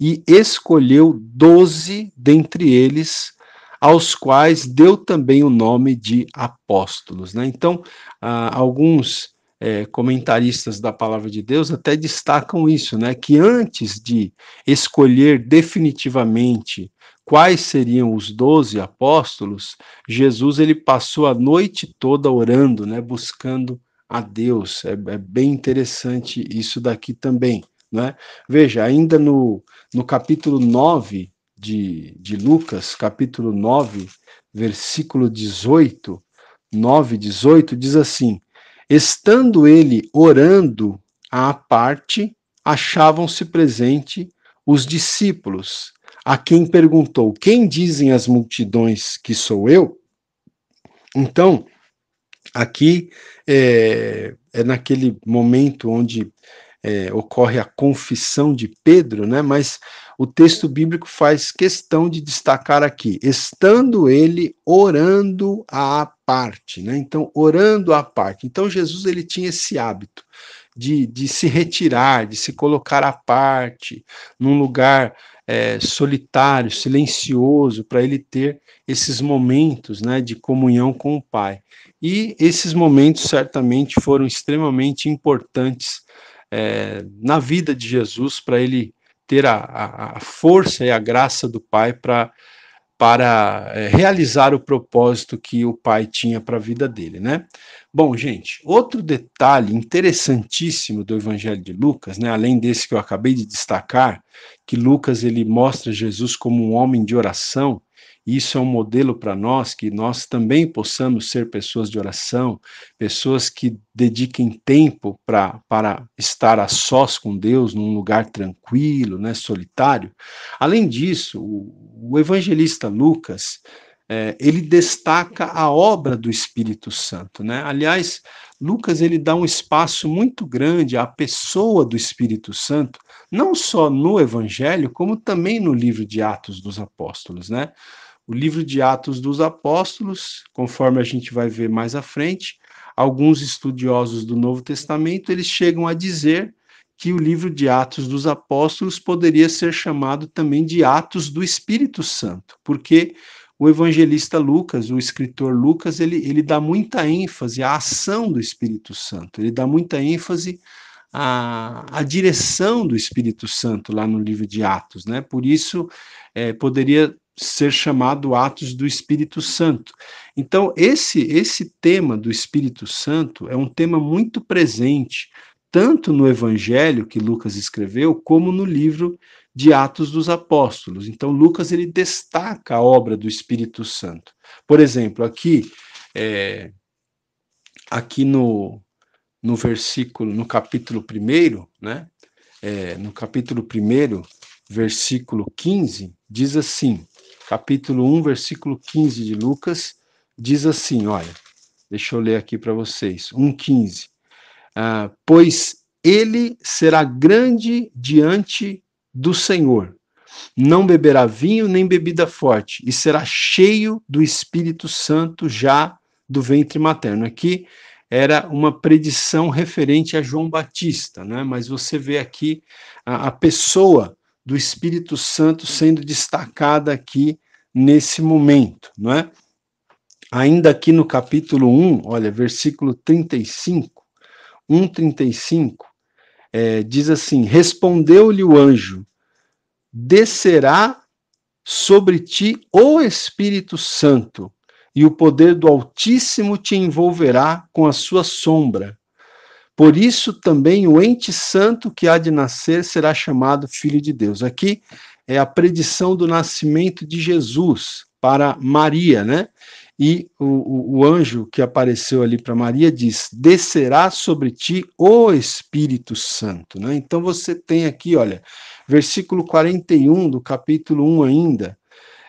e escolheu doze dentre eles, aos quais deu também o nome de apóstolos. Né? Então, ah, alguns é, comentaristas da palavra de Deus até destacam isso, né? Que antes de escolher definitivamente quais seriam os doze apóstolos, Jesus ele passou a noite toda orando, né? Buscando a Deus. É, é bem interessante isso daqui também, né? Veja, ainda no, no capítulo 9 de, de Lucas, capítulo 9, versículo 18, 9, 18, diz assim: Estando ele orando à parte, achavam-se presente os discípulos, a quem perguntou: Quem dizem as multidões que sou eu? Então, aqui é, é naquele momento onde é, ocorre a confissão de Pedro, né? Mas o texto bíblico faz questão de destacar aqui, estando ele orando à parte, né? Então, orando à parte. Então, Jesus ele tinha esse hábito de, de se retirar, de se colocar à parte, num lugar é, solitário, silencioso, para ele ter esses momentos né, de comunhão com o Pai. E esses momentos certamente foram extremamente importantes é, na vida de Jesus para ele ter a, a, a força e a graça do Pai para para é, realizar o propósito que o pai tinha para a vida dele, né? Bom, gente, outro detalhe interessantíssimo do Evangelho de Lucas, né, além desse que eu acabei de destacar, que Lucas ele mostra Jesus como um homem de oração, e isso é um modelo para nós, que nós também possamos ser pessoas de oração, pessoas que dediquem tempo pra, para estar a sós com Deus, num lugar tranquilo, né, solitário. Além disso, o, o evangelista Lucas, é, ele destaca a obra do Espírito Santo, né? Aliás, Lucas ele dá um espaço muito grande à pessoa do Espírito Santo, não só no Evangelho, como também no livro de Atos dos Apóstolos, né? O livro de Atos dos Apóstolos, conforme a gente vai ver mais à frente, alguns estudiosos do Novo Testamento eles chegam a dizer que o livro de Atos dos Apóstolos poderia ser chamado também de Atos do Espírito Santo, porque o evangelista Lucas, o escritor Lucas, ele, ele dá muita ênfase à ação do Espírito Santo, ele dá muita ênfase à, à direção do Espírito Santo lá no livro de Atos, né? Por isso, é, poderia ser chamado Atos do Espírito Santo. Então, esse, esse tema do Espírito Santo é um tema muito presente, tanto no evangelho que Lucas escreveu, como no livro de Atos dos Apóstolos. Então, Lucas ele destaca a obra do Espírito Santo. Por exemplo, aqui, é, aqui no, no versículo, no capítulo 1, né? É, no capítulo 1, versículo 15, diz assim, capítulo 1, versículo 15 de Lucas, diz assim, olha, deixa eu ler aqui para vocês, 1,15. Ah, pois ele será grande diante do Senhor. Não beberá vinho nem bebida forte, e será cheio do Espírito Santo já do ventre materno. Aqui era uma predição referente a João Batista, né? mas você vê aqui a, a pessoa do Espírito Santo sendo destacada aqui nesse momento, não é? Ainda aqui no capítulo 1, olha, versículo 35, 1,35, é, diz assim: Respondeu-lhe o anjo: Descerá sobre ti o Espírito Santo, e o poder do Altíssimo te envolverá com a sua sombra. Por isso também o ente santo que há de nascer será chamado Filho de Deus. Aqui é a predição do nascimento de Jesus para Maria, né? E o, o, o anjo que apareceu ali para Maria diz: descerá sobre ti o Espírito Santo. Né? Então você tem aqui, olha, versículo 41 do capítulo 1 ainda,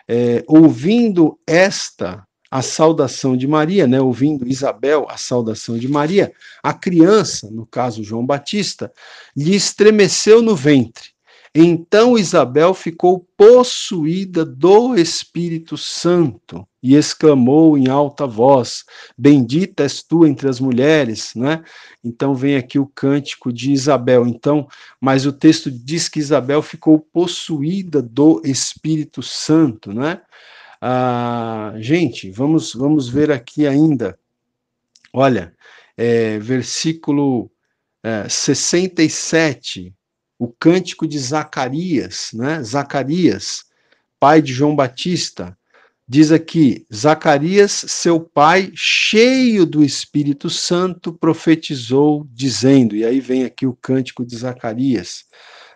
é, ouvindo esta a saudação de Maria, né, ouvindo Isabel a saudação de Maria, a criança, no caso João Batista, lhe estremeceu no ventre. Então Isabel ficou possuída do Espírito Santo e exclamou em alta voz: Bendita és tu entre as mulheres, né? Então vem aqui o cântico de Isabel. Então, mas o texto diz que Isabel ficou possuída do Espírito Santo, né? Ah, gente, vamos vamos ver aqui ainda. Olha, é, versículo é, 67 o cântico de Zacarias, né? Zacarias, pai de João Batista, diz aqui: Zacarias, seu pai, cheio do Espírito Santo, profetizou, dizendo, e aí vem aqui o cântico de Zacarias,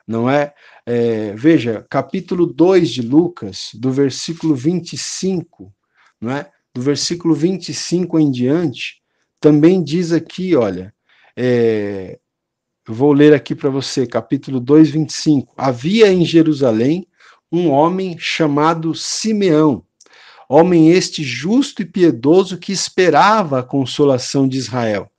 não é? é veja, capítulo 2 de Lucas, do versículo 25, não é? Do versículo 25 em diante, também diz aqui, olha, é, eu vou ler aqui para você, capítulo 2, 25. Havia em Jerusalém um homem chamado Simeão, homem este justo e piedoso que esperava a consolação de Israel.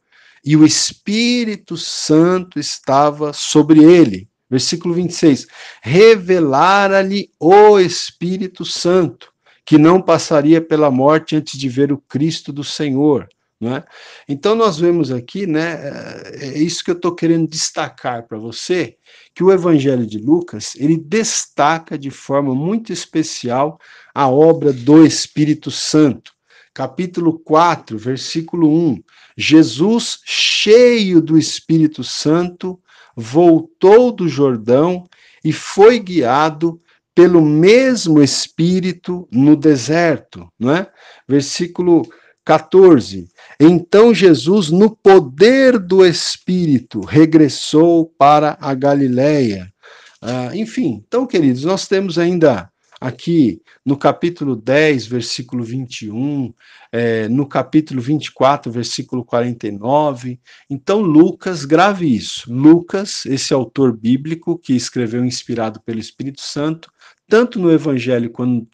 E o Espírito Santo estava sobre ele. Versículo 26. Revelara-lhe o Espírito Santo, que não passaria pela morte antes de ver o Cristo do Senhor. É? Então, nós vemos aqui, né, é, é isso que eu estou querendo destacar para você, que o Evangelho de Lucas, ele destaca de forma muito especial a obra do Espírito Santo. Capítulo 4, versículo 1, Jesus, cheio do Espírito Santo, voltou do Jordão e foi guiado pelo mesmo Espírito no deserto, não é? Versículo 14. Então Jesus, no poder do Espírito, regressou para a Galileia. Ah, enfim, então, queridos, nós temos ainda aqui no capítulo 10, versículo 21, é, no capítulo 24, versículo 49. Então, Lucas, grave isso. Lucas, esse autor bíblico que escreveu inspirado pelo Espírito Santo, tanto no Evangelho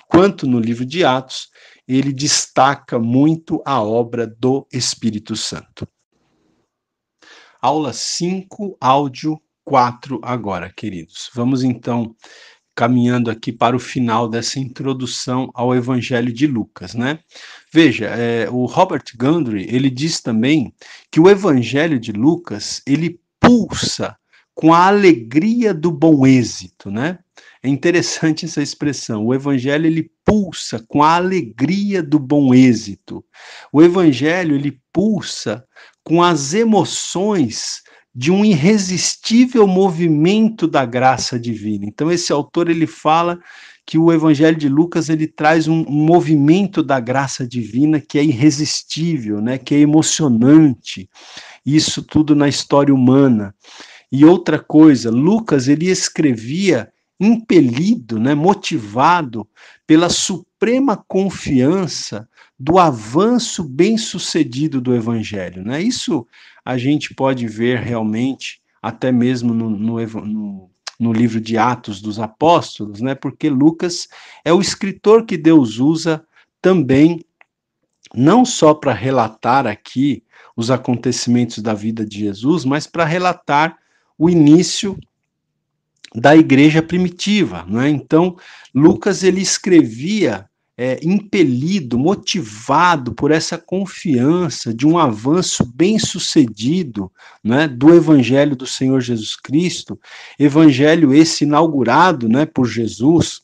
quanto no livro de Atos, ele destaca muito a obra do Espírito Santo. Aula 5, áudio 4 agora, queridos. Vamos então caminhando aqui para o final dessa introdução ao Evangelho de Lucas, né? Veja, é, o Robert Gundry ele diz também que o Evangelho de Lucas ele pulsa com a alegria do bom êxito, né? É interessante essa expressão. O evangelho ele pulsa com a alegria do bom êxito. O evangelho ele pulsa com as emoções de um irresistível movimento da graça divina. Então esse autor ele fala que o Evangelho de Lucas ele traz um, movimento da graça divina que é irresistível, né, que é emocionante. Isso tudo na história humana. E outra coisa, Lucas ele escrevia impelido, né, motivado pela suprema confiança do avanço bem-sucedido do evangelho, né? Isso a gente pode ver realmente até mesmo no, no, no, livro de Atos dos Apóstolos, né? Porque Lucas é o escritor que Deus usa também não só para relatar aqui os acontecimentos da vida de Jesus, mas para relatar o início da igreja primitiva, não é? Então, Lucas ele escrevia é, impelido, motivado por essa confiança de um avanço bem sucedido né, do Evangelho do Senhor Jesus Cristo, evangelho esse inaugurado né, por Jesus,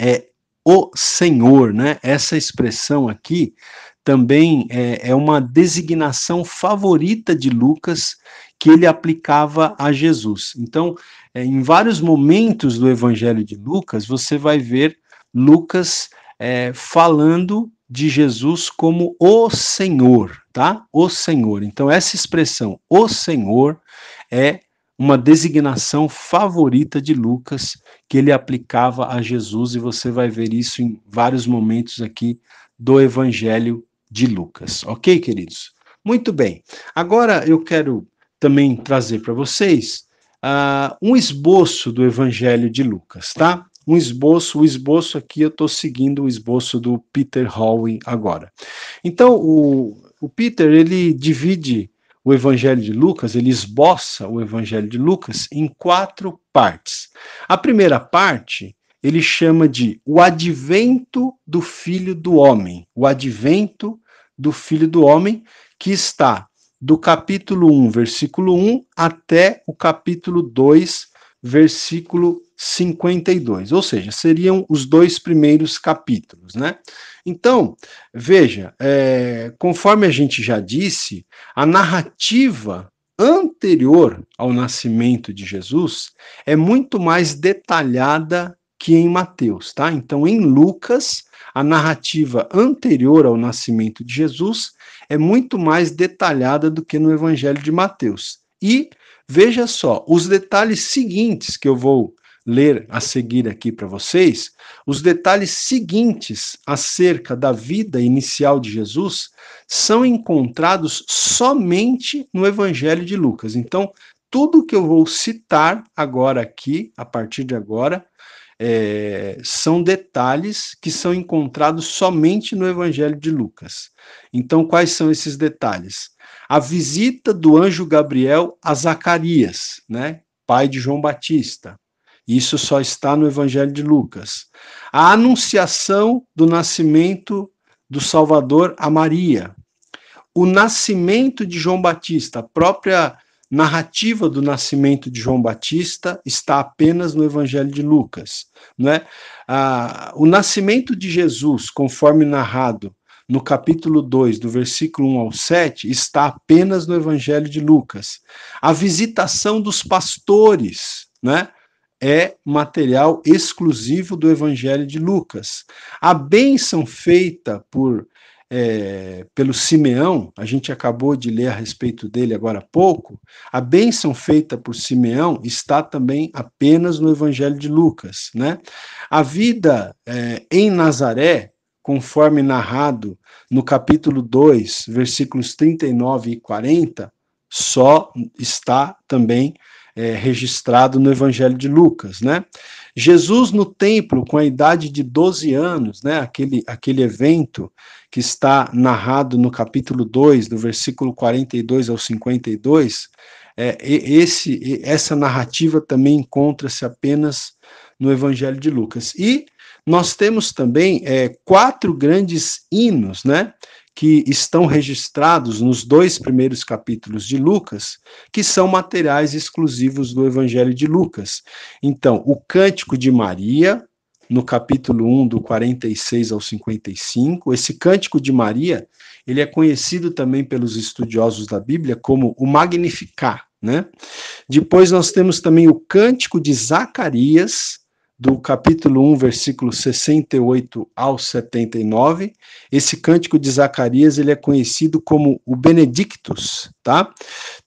é o Senhor, né? Essa expressão aqui também é, é uma designação favorita de Lucas que ele aplicava a Jesus. Então, é, em vários momentos do Evangelho de Lucas, você vai ver Lucas é, falando de Jesus como o Senhor, tá? O Senhor. Então, essa expressão, o Senhor, é uma designação favorita de Lucas que ele aplicava a Jesus, e você vai ver isso em vários momentos aqui do Evangelho de Lucas. Ok, queridos? Muito bem. Agora eu quero também trazer para vocês uh, um esboço do Evangelho de Lucas, tá? Um esboço, o esboço aqui eu estou seguindo o esboço do Peter Howe agora. Então, o, o Peter, ele divide o Evangelho de Lucas, ele esboça o Evangelho de Lucas em quatro partes. A primeira parte ele chama de o advento do Filho do Homem. O advento do Filho do Homem, que está do capítulo 1, versículo 1 até o capítulo 2, versículo 52. Ou seja, seriam os dois primeiros capítulos, né? Então, veja, é, conforme a gente já disse, a narrativa anterior ao nascimento de Jesus é muito mais detalhada que em Mateus, tá? Então, em Lucas, a narrativa anterior ao nascimento de Jesus é muito mais detalhada do que no Evangelho de Mateus. E veja só, os detalhes seguintes que eu vou ler a seguir aqui para vocês, os detalhes seguintes acerca da vida inicial de Jesus são encontrados somente no Evangelho de Lucas. Então, tudo que eu vou citar agora aqui, a partir de agora, é, são detalhes que são encontrados somente no Evangelho de Lucas. Então, quais são esses detalhes? A visita do anjo Gabriel a Zacarias, né, pai de João Batista. Isso só está no Evangelho de Lucas. A anunciação do nascimento do Salvador a Maria. O nascimento de João Batista, a própria narrativa do nascimento de João Batista está apenas no Evangelho de Lucas. Não é? Ah, o nascimento de Jesus, conforme narrado no capítulo 2, do versículo 1 ao 7, está apenas no Evangelho de Lucas. A visitação dos pastores, né? É material exclusivo do Evangelho de Lucas. A bênção feita por é, pelo Simeão, a gente acabou de ler a respeito dele agora há pouco, a bênção feita por Simeão está também apenas no Evangelho de Lucas. Né? A vida é, em Nazaré, conforme narrado no capítulo 2, versículos 39 e 40, só está também é, registrado no Evangelho de Lucas, né? Jesus no templo, com a idade de 12 anos, né, aquele, aquele evento que está narrado no capítulo 2, do versículo 42 ao 52, é, esse, essa narrativa também encontra-se apenas no Evangelho de Lucas. E nós temos também é, quatro grandes hinos, né? Que estão registrados nos dois primeiros capítulos de Lucas, que são materiais exclusivos do Evangelho de Lucas. Então, o Cântico de Maria, no capítulo 1, do 46 ao 55, esse Cântico de Maria, ele é conhecido também pelos estudiosos da Bíblia como o Magnificar, né? Depois nós temos também o Cântico de Zacarias, do capítulo 1, versículo 68 ao 79. Esse cântico de Zacarias, ele é conhecido como o Benedictus, tá?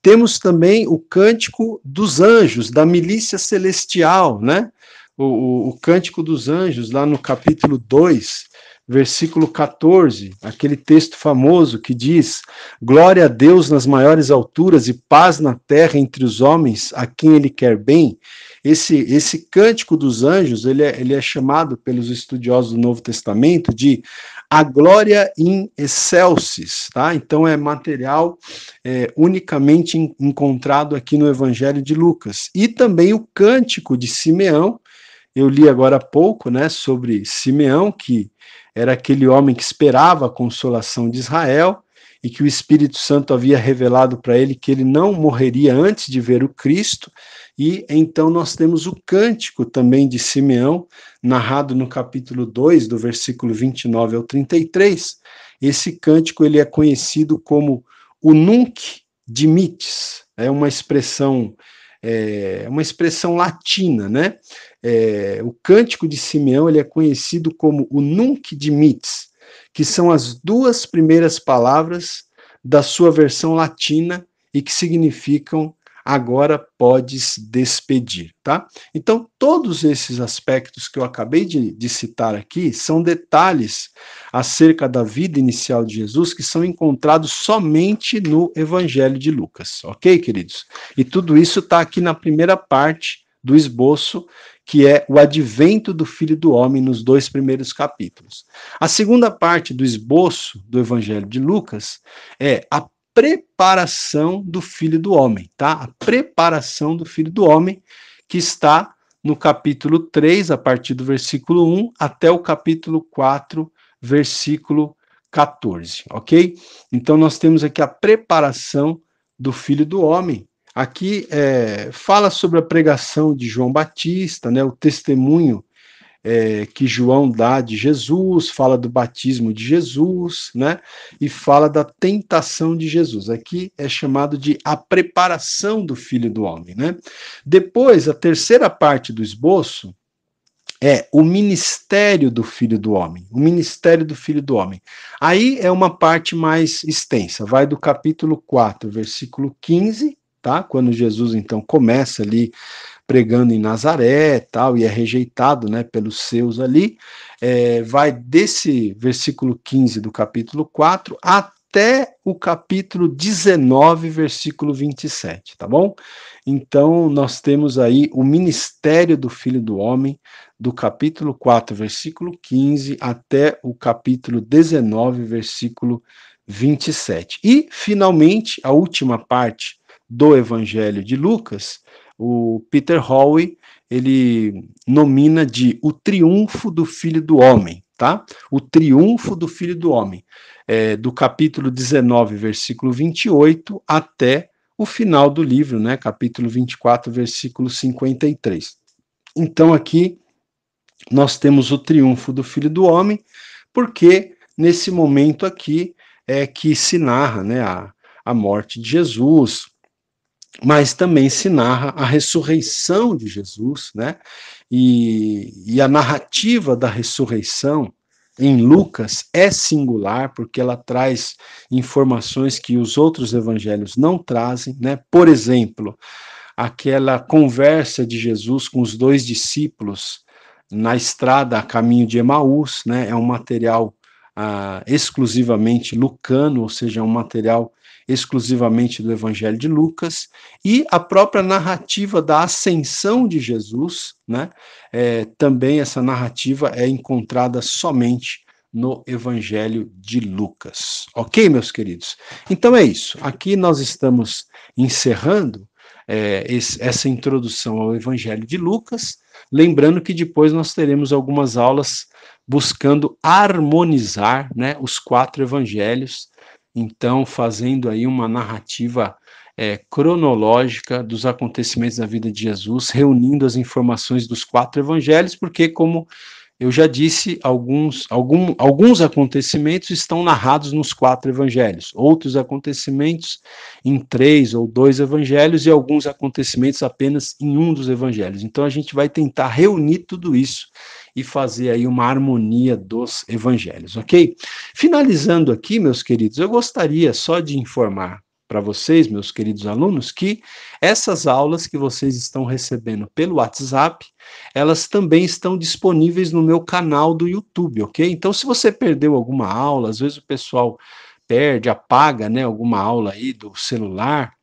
Temos também o cântico dos anjos, da milícia celestial, né? O, o, o cântico dos anjos, lá no capítulo 2, versículo 14, aquele texto famoso que diz: Glória a Deus nas maiores alturas e paz na terra entre os homens a quem ele quer bem. Esse, esse cântico dos anjos, ele é, ele é chamado pelos estudiosos do Novo Testamento de a glória in excelsis, tá? Então é material é, unicamente encontrado aqui no Evangelho de Lucas. E também o cântico de Simeão, eu li agora há pouco, né, sobre Simeão, que era aquele homem que esperava a consolação de Israel e que o Espírito Santo havia revelado para ele que ele não morreria antes de ver o Cristo. E então nós temos o cântico também de Simeão, narrado no capítulo 2, do versículo 29 ao 33. Esse cântico ele é conhecido como o Nunc Dimittis, é uma expressão é uma expressão latina, né? É, o cântico de Simeão ele é conhecido como o Nunc Dimittis, que são as duas primeiras palavras da sua versão latina e que significam agora podes despedir, tá? Então, todos esses aspectos que eu acabei de, de, citar aqui são detalhes acerca da vida inicial de Jesus que são encontrados somente no Evangelho de Lucas, ok, queridos? E tudo isso está aqui na primeira parte do esboço, que é o advento do Filho do Homem nos dois primeiros capítulos. A segunda parte do esboço do Evangelho de Lucas é a preparação do filho do homem, tá? A preparação do filho do homem, que está no capítulo 3, a partir do versículo 1 até o capítulo 4, versículo 14, ok? Então nós temos aqui a preparação do filho do homem. Aqui é, fala sobre a pregação de João Batista, né, o testemunho é, que João dá de Jesus, fala do batismo de Jesus, né? E fala da tentação de Jesus. Aqui é chamado de a preparação do Filho do Homem, né? Depois, a terceira parte do esboço é o ministério do Filho do Homem. O ministério do Filho do Homem. Aí é uma parte mais extensa, vai do capítulo 4, versículo 15, tá? Quando Jesus então começa ali pregando em Nazaré tal, e é rejeitado né, pelos seus ali, é, vai desse versículo 15 do capítulo 4 até o capítulo 19, versículo 27, tá bom? Então, nós temos aí o ministério do Filho do Homem, do capítulo 4, versículo 15, até o capítulo 19, versículo 27. E, finalmente, a última parte do Evangelho de Lucas, o Peter Howey, ele nomina de o triunfo do Filho do Homem, tá? O triunfo do Filho do Homem, é, do capítulo 19, versículo 28, até o final do livro, né? Capítulo 24, versículo 53. Então aqui nós temos o triunfo do Filho do Homem, porque nesse momento aqui é que se narra, né, a, a morte de Jesus, mas também se narra a ressurreição de Jesus, né? E, e a narrativa da ressurreição em Lucas é singular, porque ela traz informações que os outros evangelhos não trazem, né? Por exemplo, aquela conversa de Jesus com os dois discípulos na estrada a caminho de Emaús, né? É um material ah, exclusivamente lucano, ou seja, um material exclusivamente do Evangelho de Lucas, e a própria narrativa da ascensão de Jesus, né? É, também essa narrativa é encontrada somente no Evangelho de Lucas. Ok, meus queridos? Então é isso. Aqui nós estamos encerrando é, esse, essa introdução ao Evangelho de Lucas, lembrando que depois nós teremos algumas aulas buscando harmonizar né, os quatro evangelhos então fazendo aí uma narrativa é, cronológica dos acontecimentos da vida de Jesus, reunindo as informações dos quatro evangelhos, porque, como eu já disse, alguns, algum, alguns acontecimentos estão narrados nos quatro evangelhos, outros acontecimentos em três ou dois evangelhos, e alguns acontecimentos apenas em um dos evangelhos. Então a gente vai tentar reunir tudo isso e fazer aí uma harmonia dos evangelhos, ok? Finalizando aqui, meus queridos, eu gostaria só de informar para vocês, meus queridos alunos, que essas aulas que vocês estão recebendo pelo WhatsApp, elas também estão disponíveis no meu canal do YouTube, ok? Então, se você perdeu alguma aula, às vezes o pessoal perde, apaga, né, alguma aula aí do celular,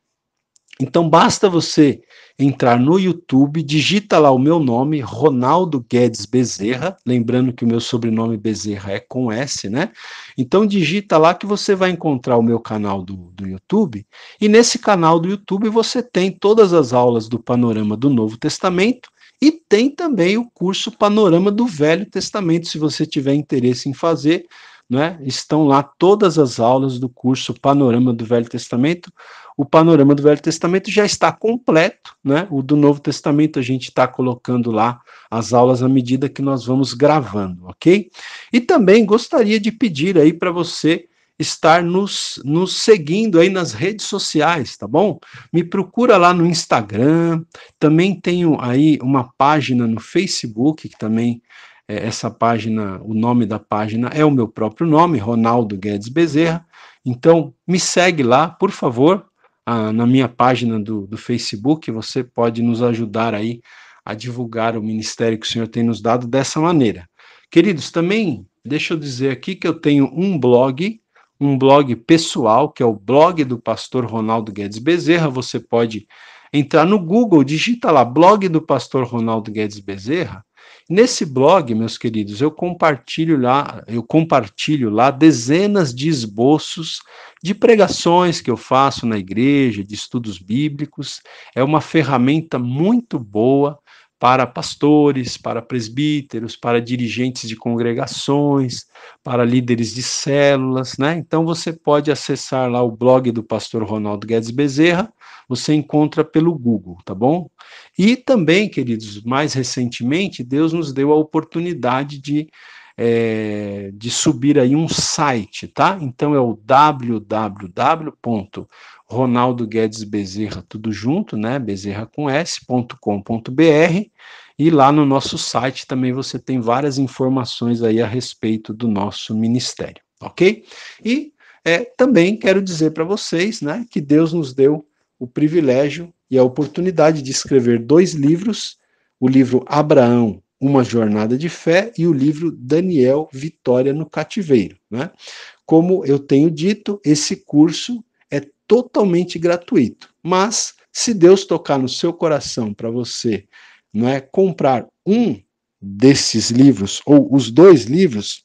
então basta você entrar no YouTube, digita lá o meu nome, Ronaldo Guedes Bezerra, lembrando que o meu sobrenome Bezerra é com S, né? Então digita lá que você vai encontrar o meu canal do, do YouTube, e nesse canal do YouTube você tem todas as aulas do Panorama do Novo Testamento, e tem também o curso Panorama do Velho Testamento, se você tiver interesse em fazer, né? Estão lá todas as aulas do curso Panorama do Velho Testamento. O Panorama do Velho Testamento já está completo, né? O do Novo Testamento a gente está colocando lá as aulas à medida que nós vamos gravando, ok? E também gostaria de pedir aí para você estar nos, nos seguindo aí nas redes sociais, tá bom? Me procura lá no Instagram, também tenho aí uma página no Facebook que também é, essa página, o nome da página é o meu próprio nome, Ronaldo Guedes Bezerra. Então, me segue lá, por favor, a, na minha página do, do Facebook, você pode nos ajudar aí a divulgar o ministério que o Senhor tem nos dado dessa maneira. Queridos, também deixa eu dizer aqui que eu tenho um blog, um blog pessoal, que é o blog do pastor Ronaldo Guedes Bezerra. Você pode entrar no Google, digita lá blog do pastor Ronaldo Guedes Bezerra Nesse blog, meus queridos, eu compartilho lá, eu compartilho lá dezenas de esboços de pregações que eu faço na igreja, de estudos bíblicos. É uma ferramenta muito boa para pastores, para presbíteros, para dirigentes de congregações, para líderes de células, né? Então você pode acessar lá o blog do pastor Ronaldo Guedes Bezerra, você encontra pelo Google, tá bom? E também, queridos, mais recentemente, Deus nos deu a oportunidade de é, de subir aí um site, tá? Então é o www Ronaldo Guedes Bezerra, tudo junto, né? Bezerra com S.com.br. E lá no nosso site também você tem várias informações aí a respeito do nosso ministério, ok? E é, também quero dizer para vocês, né, que Deus nos deu o privilégio e a oportunidade de escrever dois livros: o livro Abraão, uma jornada de fé, e o livro Daniel, Vitória no Cativeiro, né? Como eu tenho dito, esse curso totalmente gratuito. Mas se Deus tocar no seu coração para você, não é comprar um desses livros ou os dois livros,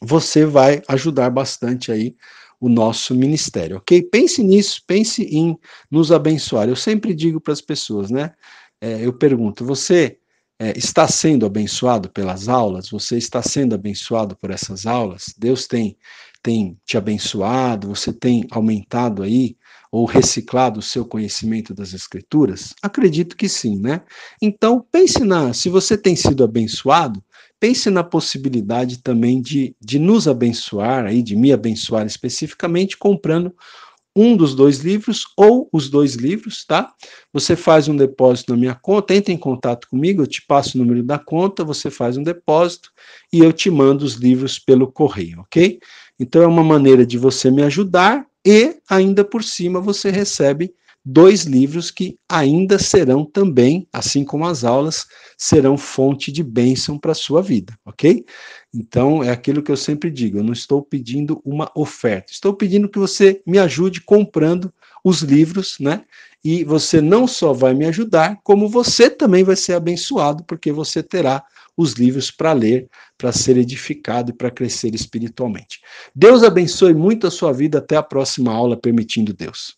você vai ajudar bastante aí o nosso ministério, ok? Pense nisso, pense em nos abençoar. Eu sempre digo para as pessoas, né? É, eu pergunto, você é, está sendo abençoado pelas aulas? Você está sendo abençoado por essas aulas? Deus tem tem te abençoado? Você tem aumentado aí ou reciclado o seu conhecimento das escrituras? Acredito que sim, né? Então, pense na, se você tem sido abençoado, pense na possibilidade também de, de nos abençoar, aí, de me abençoar especificamente, comprando um dos dois livros ou os dois livros, tá? Você faz um depósito na minha conta, entra em contato comigo, eu te passo o número da conta, você faz um depósito e eu te mando os livros pelo correio, ok? Então é uma maneira de você me ajudar e ainda por cima você recebe dois livros que ainda serão também, assim como as aulas, serão fonte de bênção para a sua vida, ok? Então, é aquilo que eu sempre digo: eu não estou pedindo uma oferta, estou pedindo que você me ajude comprando os livros, né? E você não só vai me ajudar, como você também vai ser abençoado, porque você terá os livros para ler, para ser edificado e para crescer espiritualmente. Deus abençoe muito a sua vida. Até a próxima aula, permitindo Deus.